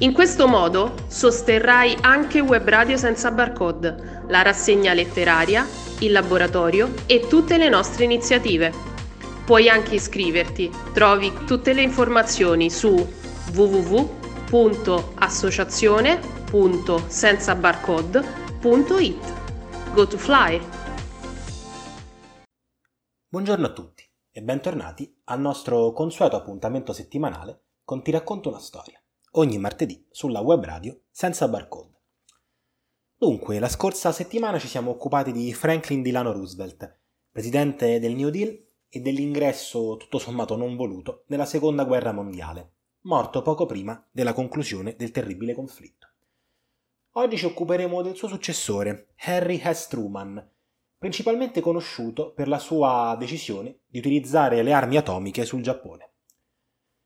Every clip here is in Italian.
In questo modo sosterrai anche Web Radio senza barcode la rassegna letteraria, il laboratorio e tutte le nostre iniziative. Puoi anche iscriverti, trovi tutte le informazioni su www.associazione.senzabarcode.it. Go to fly! Buongiorno a tutti e bentornati al nostro consueto appuntamento settimanale con Ti racconto una storia, ogni martedì sulla web radio senza barcode. Dunque, la scorsa settimana ci siamo occupati di Franklin Delano Roosevelt, presidente del New Deal e dell'ingresso tutto sommato non voluto nella seconda guerra mondiale, morto poco prima della conclusione del terribile conflitto. Oggi ci occuperemo del suo successore, Harry S. Truman, principalmente conosciuto per la sua decisione di utilizzare le armi atomiche sul Giappone.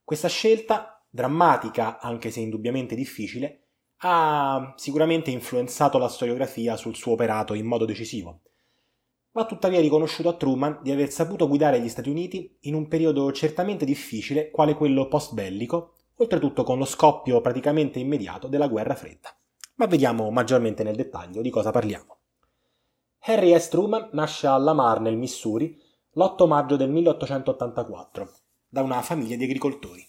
Questa scelta, drammatica anche se indubbiamente difficile, ha sicuramente influenzato la storiografia sul suo operato in modo decisivo. Va tuttavia riconosciuto a Truman di aver saputo guidare gli Stati Uniti in un periodo certamente difficile quale quello post-bellico, oltretutto con lo scoppio praticamente immediato della guerra fredda. Ma vediamo maggiormente nel dettaglio di cosa parliamo. Harry S. Truman nasce a Lamar nel Missouri l'8 maggio del 1884 da una famiglia di agricoltori.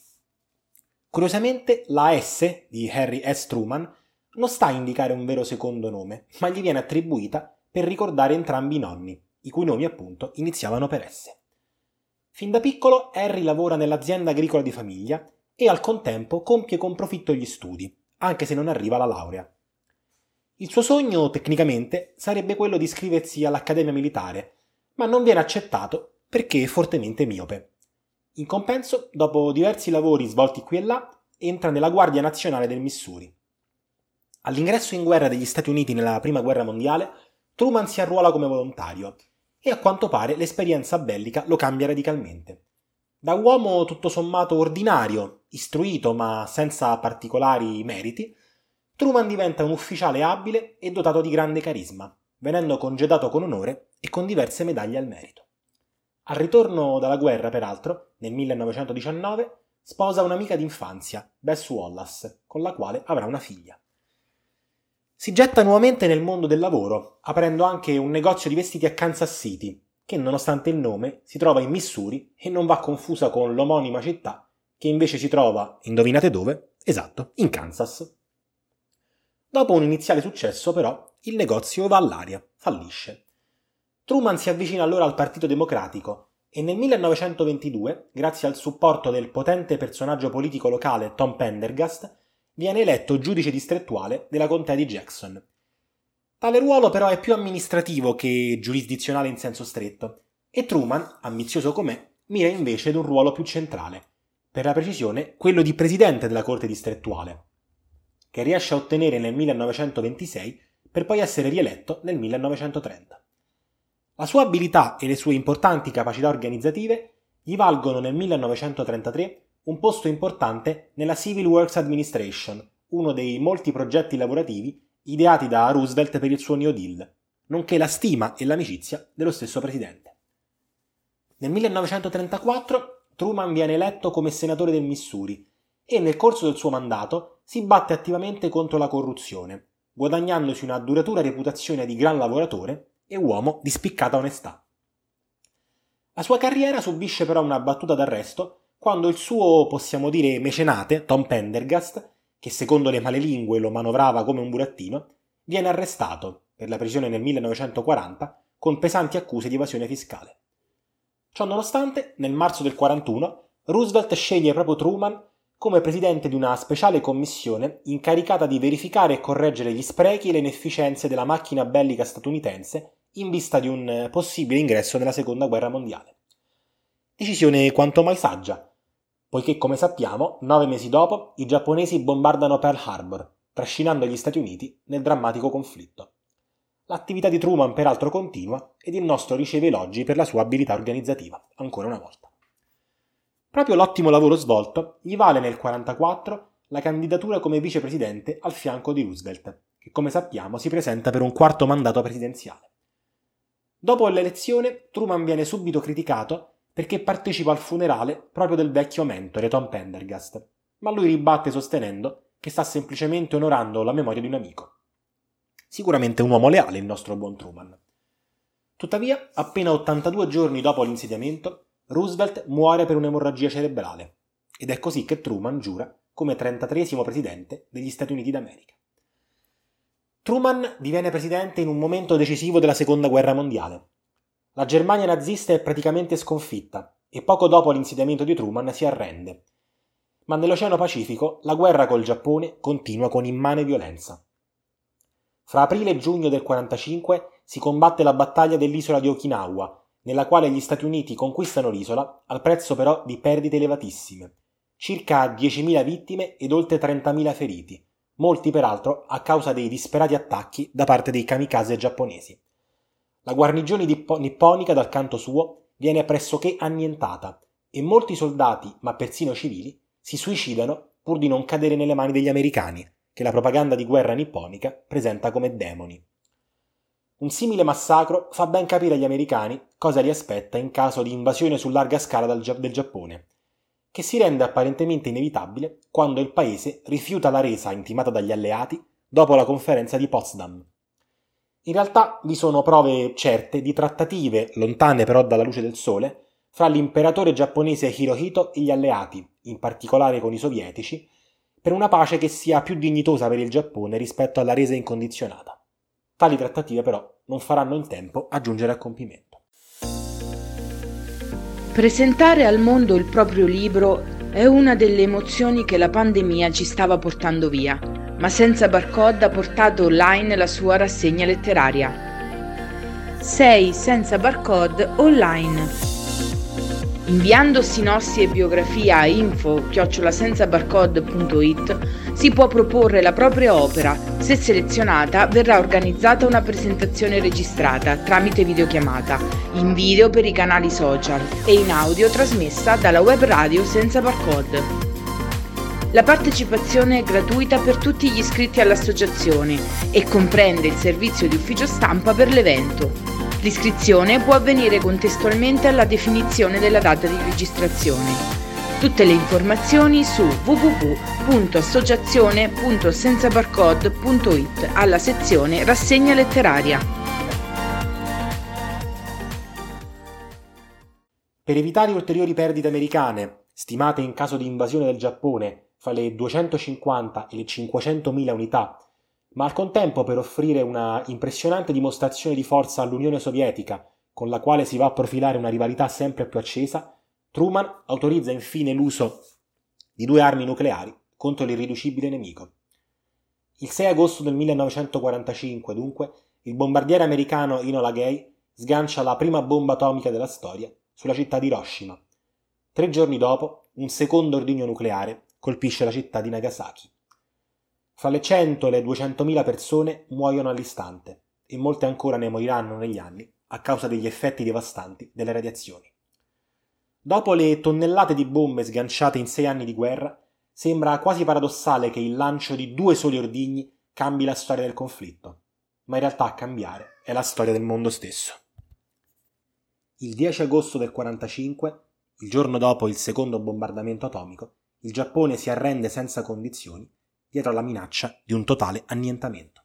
Curiosamente, la S di Harry S. Truman non sta a indicare un vero secondo nome, ma gli viene attribuita per ricordare entrambi i nonni, i cui nomi appunto iniziavano per S. Fin da piccolo Harry lavora nell'azienda agricola di famiglia e al contempo compie con profitto gli studi, anche se non arriva alla laurea. Il suo sogno, tecnicamente, sarebbe quello di iscriversi all'Accademia Militare, ma non viene accettato perché è fortemente miope. In compenso, dopo diversi lavori svolti qui e là, entra nella Guardia Nazionale del Missouri. All'ingresso in guerra degli Stati Uniti nella Prima Guerra Mondiale, Truman si arruola come volontario e a quanto pare l'esperienza bellica lo cambia radicalmente. Da uomo tutto sommato ordinario, istruito ma senza particolari meriti, Truman diventa un ufficiale abile e dotato di grande carisma, venendo congedato con onore e con diverse medaglie al merito. Al ritorno dalla guerra, peraltro, nel 1919, sposa un'amica d'infanzia, Bess Wallace, con la quale avrà una figlia. Si getta nuovamente nel mondo del lavoro, aprendo anche un negozio di vestiti a Kansas City, che nonostante il nome si trova in Missouri e non va confusa con l'omonima città, che invece si trova, indovinate dove? Esatto, in Kansas. Dopo un iniziale successo, però, il negozio va all'aria, fallisce. Truman si avvicina allora al Partito Democratico e nel 1922, grazie al supporto del potente personaggio politico locale Tom Pendergast, viene eletto giudice distrettuale della contea di Jackson. Tale ruolo però è più amministrativo che giurisdizionale in senso stretto e Truman, ambizioso com'è, mira invece ad un ruolo più centrale, per la precisione quello di presidente della corte distrettuale, che riesce a ottenere nel 1926 per poi essere rieletto nel 1930. La sua abilità e le sue importanti capacità organizzative gli valgono nel 1933 un posto importante nella Civil Works Administration, uno dei molti progetti lavorativi ideati da Roosevelt per il suo New Deal, nonché la stima e l'amicizia dello stesso presidente. Nel 1934 Truman viene eletto come senatore del Missouri e nel corso del suo mandato si batte attivamente contro la corruzione, guadagnandosi una duratura reputazione di gran lavoratore e uomo di spiccata onestà. La sua carriera subisce però una battuta d'arresto quando il suo, possiamo dire, mecenate, Tom Pendergast, che secondo le malelingue lo manovrava come un burattino, viene arrestato, per la prisione nel 1940, con pesanti accuse di evasione fiscale. Ciò nonostante, nel marzo del 41, Roosevelt sceglie proprio Truman come presidente di una speciale commissione incaricata di verificare e correggere gli sprechi e le inefficienze della macchina bellica statunitense in vista di un possibile ingresso nella seconda guerra mondiale. Decisione quanto mai saggia, poiché come sappiamo, nove mesi dopo i giapponesi bombardano Pearl Harbor, trascinando gli Stati Uniti nel drammatico conflitto. L'attività di Truman peraltro continua ed il nostro riceve elogi per la sua abilità organizzativa, ancora una volta. Proprio l'ottimo lavoro svolto gli vale nel 1944 la candidatura come vicepresidente al fianco di Roosevelt, che come sappiamo si presenta per un quarto mandato presidenziale. Dopo l'elezione, Truman viene subito criticato perché partecipa al funerale proprio del vecchio mentore Tom Pendergast, ma lui ribatte sostenendo che sta semplicemente onorando la memoria di un amico. Sicuramente un uomo leale il nostro buon Truman. Tuttavia, appena 82 giorni dopo l'insediamento, Roosevelt muore per un'emorragia cerebrale ed è così che Truman giura come 33 presidente degli Stati Uniti d'America. Truman diviene presidente in un momento decisivo della Seconda Guerra Mondiale. La Germania nazista è praticamente sconfitta e poco dopo l'insediamento di Truman si arrende. Ma nell'Oceano Pacifico la guerra col Giappone continua con immane violenza. Fra aprile e giugno del 1945 si combatte la battaglia dell'isola di Okinawa, nella quale gli Stati Uniti conquistano l'isola al prezzo però di perdite elevatissime, circa 10.000 vittime ed oltre 30.000 feriti, molti peraltro a causa dei disperati attacchi da parte dei kamikaze giapponesi. La guarnigione nipponica dal canto suo viene pressoché annientata e molti soldati, ma persino civili, si suicidano pur di non cadere nelle mani degli americani, che la propaganda di guerra nipponica presenta come demoni. Un simile massacro fa ben capire agli americani cosa li aspetta in caso di invasione su larga scala del Giappone, che si rende apparentemente inevitabile quando il paese rifiuta la resa intimata dagli alleati dopo la conferenza di Potsdam. In realtà vi sono prove certe di trattative, lontane però dalla luce del sole, fra l'imperatore giapponese Hirohito e gli alleati, in particolare con i sovietici, per una pace che sia più dignitosa per il Giappone rispetto alla resa incondizionata. Tali trattative però non faranno in tempo a giungere a compimento. Presentare al mondo il proprio libro è una delle emozioni che la pandemia ci stava portando via, ma senza barcode ha portato online la sua rassegna letteraria. 6 senza barcode online Inviando sinossi e biografia a info-senzabarcode.it si può proporre la propria opera. Se selezionata verrà organizzata una presentazione registrata tramite videochiamata, in video per i canali social e in audio trasmessa dalla web radio Senza Barcode. La partecipazione è gratuita per tutti gli iscritti all'associazione e comprende il servizio di ufficio stampa per l'evento. L'iscrizione può avvenire contestualmente alla definizione della data di registrazione. Tutte le informazioni su www.associazione.senzabarcode.it alla sezione Rassegna letteraria. Per evitare ulteriori perdite americane, stimate in caso di invasione del Giappone fra le 250 e le 500.000 unità ma al contempo per offrire una impressionante dimostrazione di forza all'Unione Sovietica, con la quale si va a profilare una rivalità sempre più accesa, Truman autorizza infine l'uso di due armi nucleari contro l'irriducibile nemico. Il 6 agosto del 1945, dunque, il bombardiere americano Enola Gay sgancia la prima bomba atomica della storia sulla città di Hiroshima. Tre giorni dopo, un secondo ordigno nucleare colpisce la città di Nagasaki. Fra le 100 e le 200.000 persone muoiono all'istante e molte ancora ne moriranno negli anni a causa degli effetti devastanti delle radiazioni. Dopo le tonnellate di bombe sganciate in sei anni di guerra, sembra quasi paradossale che il lancio di due soli ordigni cambi la storia del conflitto, ma in realtà a cambiare è la storia del mondo stesso. Il 10 agosto del 1945, il giorno dopo il secondo bombardamento atomico, il Giappone si arrende senza condizioni dietro alla minaccia di un totale annientamento.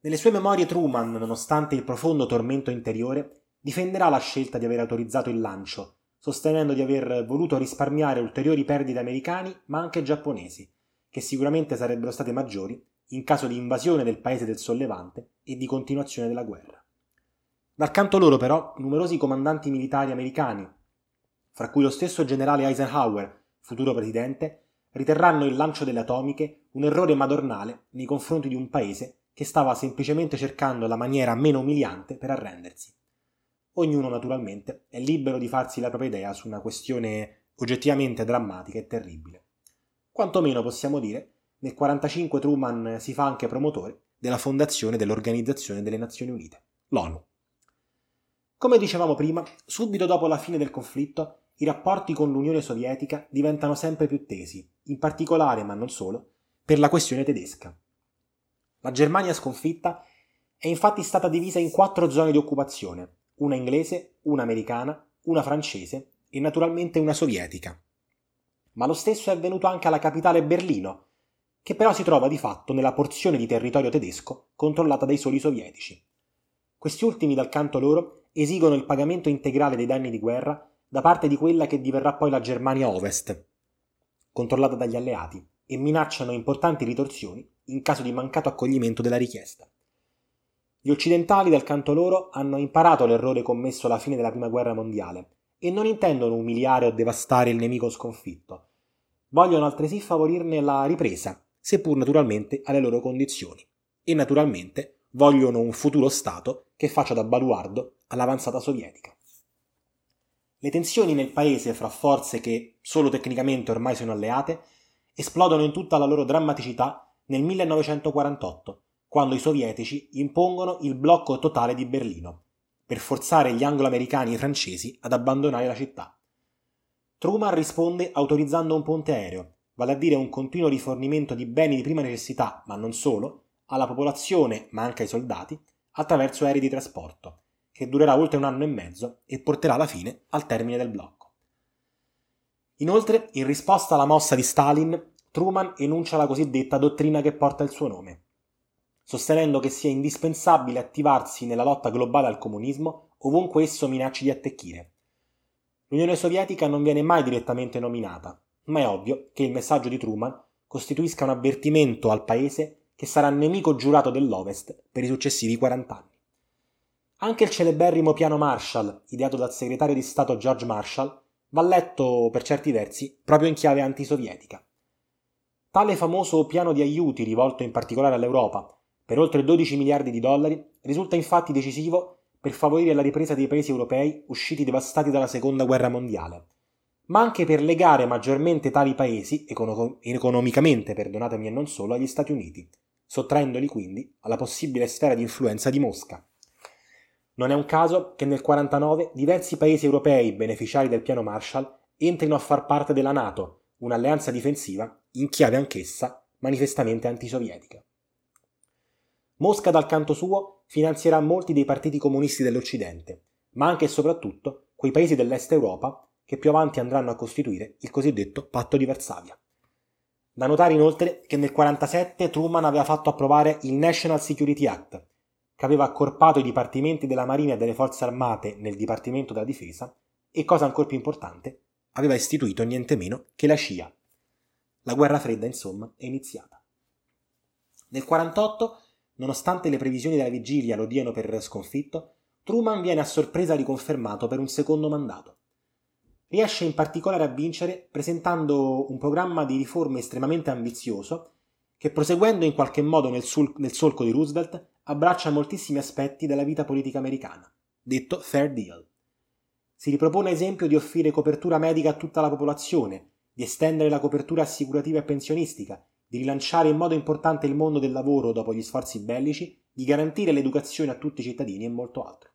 Nelle sue memorie Truman, nonostante il profondo tormento interiore, difenderà la scelta di aver autorizzato il lancio, sostenendo di aver voluto risparmiare ulteriori perdite americani ma anche giapponesi, che sicuramente sarebbero state maggiori in caso di invasione del paese del sollevante e di continuazione della guerra. Dal canto loro, però, numerosi comandanti militari americani, fra cui lo stesso generale Eisenhower, futuro presidente, riterranno il lancio delle atomiche un errore madornale nei confronti di un paese che stava semplicemente cercando la maniera meno umiliante per arrendersi. Ognuno, naturalmente, è libero di farsi la propria idea su una questione oggettivamente drammatica e terribile. Quantomeno possiamo dire, nel 1945 Truman si fa anche promotore della fondazione dell'Organizzazione delle Nazioni Unite, l'ONU. Come dicevamo prima, subito dopo la fine del conflitto, i rapporti con l'Unione Sovietica diventano sempre più tesi, in particolare, ma non solo, per la questione tedesca. La Germania sconfitta è infatti stata divisa in quattro zone di occupazione, una inglese, una americana, una francese e naturalmente una sovietica. Ma lo stesso è avvenuto anche alla capitale Berlino, che però si trova di fatto nella porzione di territorio tedesco controllata dai soli sovietici. Questi ultimi, dal canto loro, esigono il pagamento integrale dei danni di guerra da parte di quella che diverrà poi la Germania Ovest, controllata dagli alleati, e minacciano importanti ritorsioni in caso di mancato accoglimento della richiesta. Gli occidentali, dal canto loro, hanno imparato l'errore commesso alla fine della Prima Guerra Mondiale e non intendono umiliare o devastare il nemico sconfitto. Vogliono altresì favorirne la ripresa, seppur naturalmente alle loro condizioni. E naturalmente vogliono un futuro Stato che faccia da baluardo all'avanzata sovietica. Le tensioni nel paese fra forze che solo tecnicamente ormai sono alleate esplodono in tutta la loro drammaticità nel 1948 quando i sovietici impongono il blocco totale di Berlino, per forzare gli anglo-americani e i francesi ad abbandonare la città. Truman risponde autorizzando un ponte aereo, vale a dire un continuo rifornimento di beni di prima necessità, ma non solo, alla popolazione, ma anche ai soldati, attraverso aerei di trasporto, che durerà oltre un anno e mezzo e porterà alla fine al termine del blocco. Inoltre, in risposta alla mossa di Stalin, Truman enuncia la cosiddetta dottrina che porta il suo nome, sostenendo che sia indispensabile attivarsi nella lotta globale al comunismo ovunque esso minacci di attecchire. L'Unione Sovietica non viene mai direttamente nominata, ma è ovvio che il messaggio di Truman costituisca un avvertimento al paese che sarà nemico giurato dell'Ovest per i successivi 40 anni. Anche il celeberrimo piano Marshall, ideato dal segretario di Stato George Marshall, va letto per certi versi proprio in chiave antisovietica. Tale famoso piano di aiuti rivolto in particolare all'Europa, per oltre 12 miliardi di dollari, risulta infatti decisivo per favorire la ripresa dei paesi europei usciti devastati dalla seconda guerra mondiale, ma anche per legare maggiormente tali paesi, econo- economicamente perdonatemi e non solo, agli Stati Uniti, sottraendoli quindi alla possibile sfera di influenza di Mosca. Non è un caso che nel 1949 diversi paesi europei beneficiari del piano Marshall entrino a far parte della Nato, un'alleanza difensiva in chiave anch'essa manifestamente antisovietica. Mosca dal canto suo finanzierà molti dei partiti comunisti dell'Occidente, ma anche e soprattutto quei paesi dell'Est Europa che più avanti andranno a costituire il cosiddetto Patto di Varsavia. Da notare inoltre che nel 1947 Truman aveva fatto approvare il National Security Act, che aveva accorpato i dipartimenti della Marina e delle Forze Armate nel Dipartimento della Difesa e, cosa ancora più importante, aveva istituito niente meno che la CIA. La guerra fredda, insomma, è iniziata. Nel 1948 Nonostante le previsioni della vigilia lo diano per sconfitto, Truman viene a sorpresa riconfermato per un secondo mandato. Riesce in particolare a vincere presentando un programma di riforme estremamente ambizioso che, proseguendo in qualche modo nel, sul- nel solco di Roosevelt, abbraccia moltissimi aspetti della vita politica americana, detto Fair Deal. Si ripropone ad esempio di offrire copertura medica a tutta la popolazione, di estendere la copertura assicurativa e pensionistica, di rilanciare in modo importante il mondo del lavoro dopo gli sforzi bellici, di garantire l'educazione a tutti i cittadini e molto altro.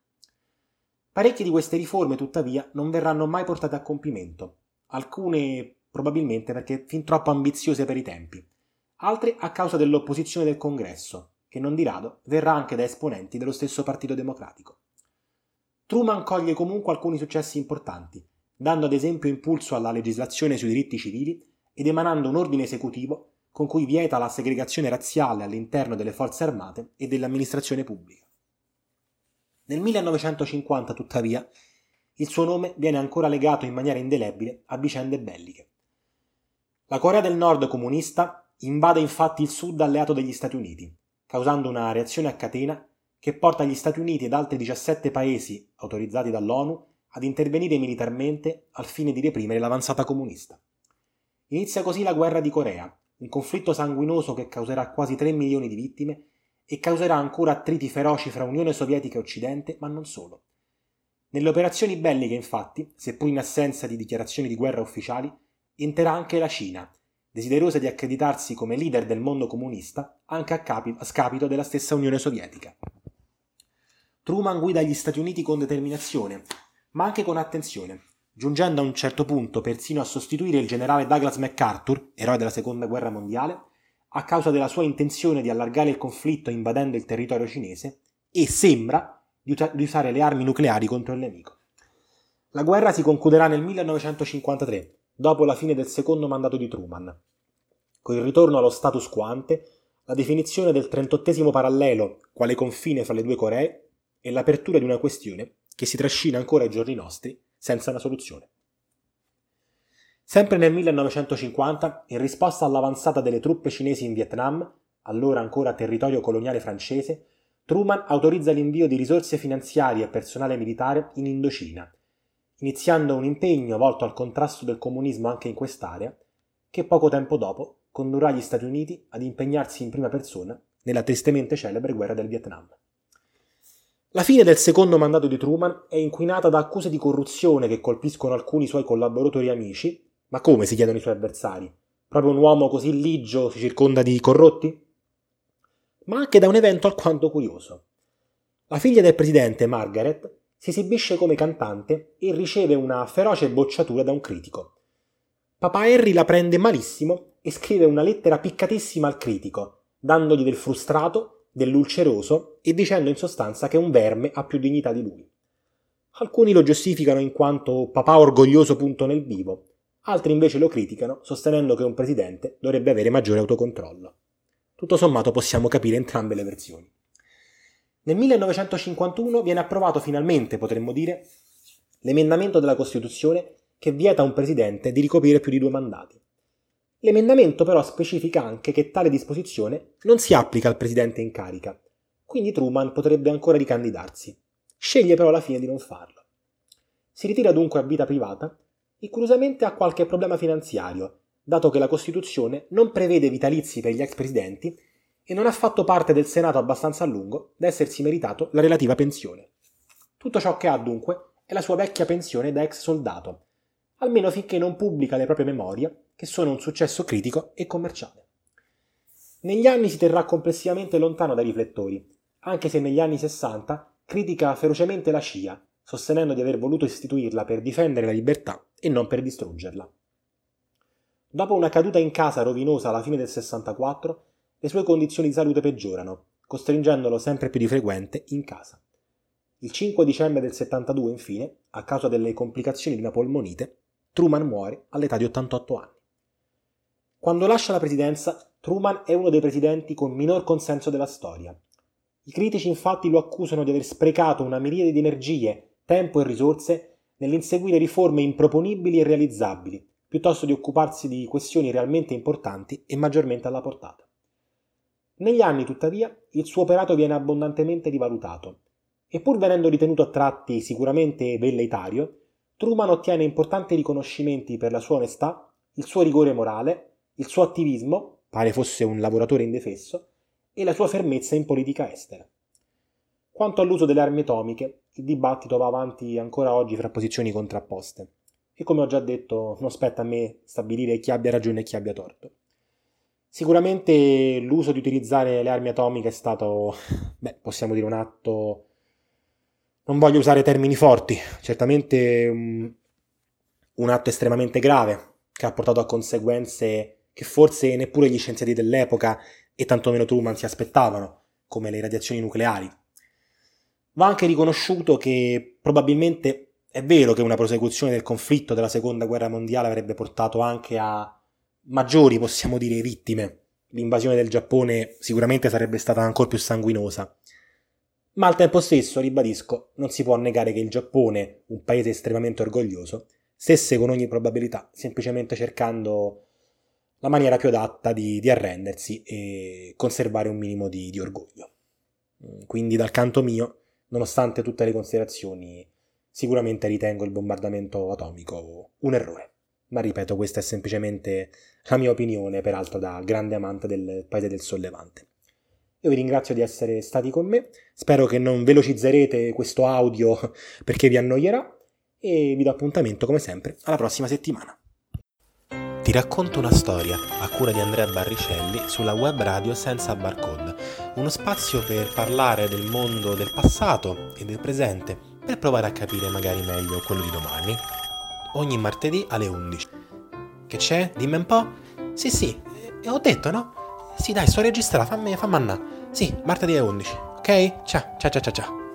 Parecchie di queste riforme, tuttavia, non verranno mai portate a compimento, alcune probabilmente perché fin troppo ambiziose per i tempi, altre a causa dell'opposizione del Congresso, che non di rado verrà anche da esponenti dello stesso Partito Democratico. Truman coglie comunque alcuni successi importanti, dando ad esempio impulso alla legislazione sui diritti civili ed emanando un ordine esecutivo con cui vieta la segregazione razziale all'interno delle forze armate e dell'amministrazione pubblica. Nel 1950, tuttavia, il suo nome viene ancora legato in maniera indelebile a vicende belliche. La Corea del Nord comunista invade infatti il sud alleato degli Stati Uniti, causando una reazione a catena che porta gli Stati Uniti ed altri 17 paesi autorizzati dall'ONU ad intervenire militarmente al fine di reprimere l'avanzata comunista. Inizia così la guerra di Corea, un conflitto sanguinoso che causerà quasi 3 milioni di vittime e causerà ancora attriti feroci fra Unione Sovietica e Occidente, ma non solo. Nelle operazioni belliche, infatti, seppur in assenza di dichiarazioni di guerra ufficiali, entrerà anche la Cina, desiderosa di accreditarsi come leader del mondo comunista anche a, capi- a scapito della stessa Unione Sovietica. Truman guida gli Stati Uniti con determinazione, ma anche con attenzione, giungendo a un certo punto persino a sostituire il generale Douglas MacArthur, eroe della Seconda Guerra Mondiale, a causa della sua intenzione di allargare il conflitto invadendo il territorio cinese e sembra di, ut- di usare le armi nucleari contro il nemico. La guerra si concluderà nel 1953, dopo la fine del secondo mandato di Truman. Con il ritorno allo status quo ante, la definizione del 38 parallelo quale confine fra le due Coree e l'apertura di una questione che si trascina ancora ai giorni nostri senza una soluzione. Sempre nel 1950, in risposta all'avanzata delle truppe cinesi in Vietnam, allora ancora territorio coloniale francese, Truman autorizza l'invio di risorse finanziarie e personale militare in Indocina, iniziando un impegno volto al contrasto del comunismo anche in quest'area, che poco tempo dopo condurrà gli Stati Uniti ad impegnarsi in prima persona nella tristemente celebre guerra del Vietnam. La fine del secondo mandato di Truman è inquinata da accuse di corruzione che colpiscono alcuni suoi collaboratori e amici, ma come si chiedono i suoi avversari? Proprio un uomo così ligio si circonda di corrotti? Ma anche da un evento alquanto curioso. La figlia del presidente, Margaret, si esibisce come cantante e riceve una feroce bocciatura da un critico. Papa Harry la prende malissimo e scrive una lettera piccatissima al critico, dandogli del frustrato dell'ulceroso e dicendo in sostanza che un verme ha più dignità di lui. Alcuni lo giustificano in quanto papà orgoglioso punto nel vivo, altri invece lo criticano sostenendo che un presidente dovrebbe avere maggiore autocontrollo. Tutto sommato possiamo capire entrambe le versioni. Nel 1951 viene approvato finalmente, potremmo dire, l'emendamento della Costituzione che vieta a un presidente di ricoprire più di due mandati. L'emendamento però specifica anche che tale disposizione non si applica al presidente in carica, quindi Truman potrebbe ancora ricandidarsi. Sceglie però alla fine di non farlo. Si ritira dunque a vita privata e curiosamente ha qualche problema finanziario, dato che la Costituzione non prevede vitalizi per gli ex presidenti e non ha fatto parte del Senato abbastanza a lungo da essersi meritato la relativa pensione. Tutto ciò che ha dunque è la sua vecchia pensione da ex soldato, almeno finché non pubblica le proprie memorie che sono un successo critico e commerciale. Negli anni si terrà complessivamente lontano dai riflettori, anche se negli anni 60 critica ferocemente la CIA, sostenendo di aver voluto istituirla per difendere la libertà e non per distruggerla. Dopo una caduta in casa rovinosa alla fine del 64, le sue condizioni di salute peggiorano, costringendolo sempre più di frequente in casa. Il 5 dicembre del 72, infine, a causa delle complicazioni di una polmonite, Truman muore all'età di 88 anni. Quando lascia la presidenza, Truman è uno dei presidenti con minor consenso della storia. I critici infatti lo accusano di aver sprecato una miriade di energie, tempo e risorse nell'inseguire riforme improponibili e realizzabili, piuttosto di occuparsi di questioni realmente importanti e maggiormente alla portata. Negli anni, tuttavia, il suo operato viene abbondantemente rivalutato, e pur venendo ritenuto a tratti sicuramente velleitario, Truman ottiene importanti riconoscimenti per la sua onestà, il suo rigore morale il suo attivismo, pare fosse un lavoratore indefesso, e la sua fermezza in politica estera. Quanto all'uso delle armi atomiche, il dibattito va avanti ancora oggi fra posizioni contrapposte, e come ho già detto non spetta a me stabilire chi abbia ragione e chi abbia torto. Sicuramente l'uso di utilizzare le armi atomiche è stato, beh, possiamo dire un atto, non voglio usare termini forti, certamente un, un atto estremamente grave che ha portato a conseguenze che forse neppure gli scienziati dell'epoca e tantomeno Truman si aspettavano, come le radiazioni nucleari. Va anche riconosciuto che probabilmente è vero che una prosecuzione del conflitto della seconda guerra mondiale avrebbe portato anche a maggiori, possiamo dire, vittime. L'invasione del Giappone sicuramente sarebbe stata ancora più sanguinosa. Ma al tempo stesso, ribadisco, non si può negare che il Giappone, un paese estremamente orgoglioso, stesse con ogni probabilità semplicemente cercando la maniera più adatta di, di arrendersi e conservare un minimo di, di orgoglio. Quindi dal canto mio, nonostante tutte le considerazioni, sicuramente ritengo il bombardamento atomico un errore. Ma ripeto, questa è semplicemente la mia opinione, peraltro da grande amante del paese del sollevante. Io vi ringrazio di essere stati con me, spero che non velocizzerete questo audio perché vi annoierà e vi do appuntamento come sempre alla prossima settimana. Ti racconto una storia a cura di Andrea Barricelli sulla web radio senza barcode, uno spazio per parlare del mondo del passato e del presente, per provare a capire magari meglio quello di domani. Ogni martedì alle 11. Che c'è? Dimmi un po'? Sì, sì, eh, ho detto, no? Sì, dai, sto registrando, fammi, fammi andare. Sì, martedì alle 11. Ok? Ciao, ciao, ciao. ciao.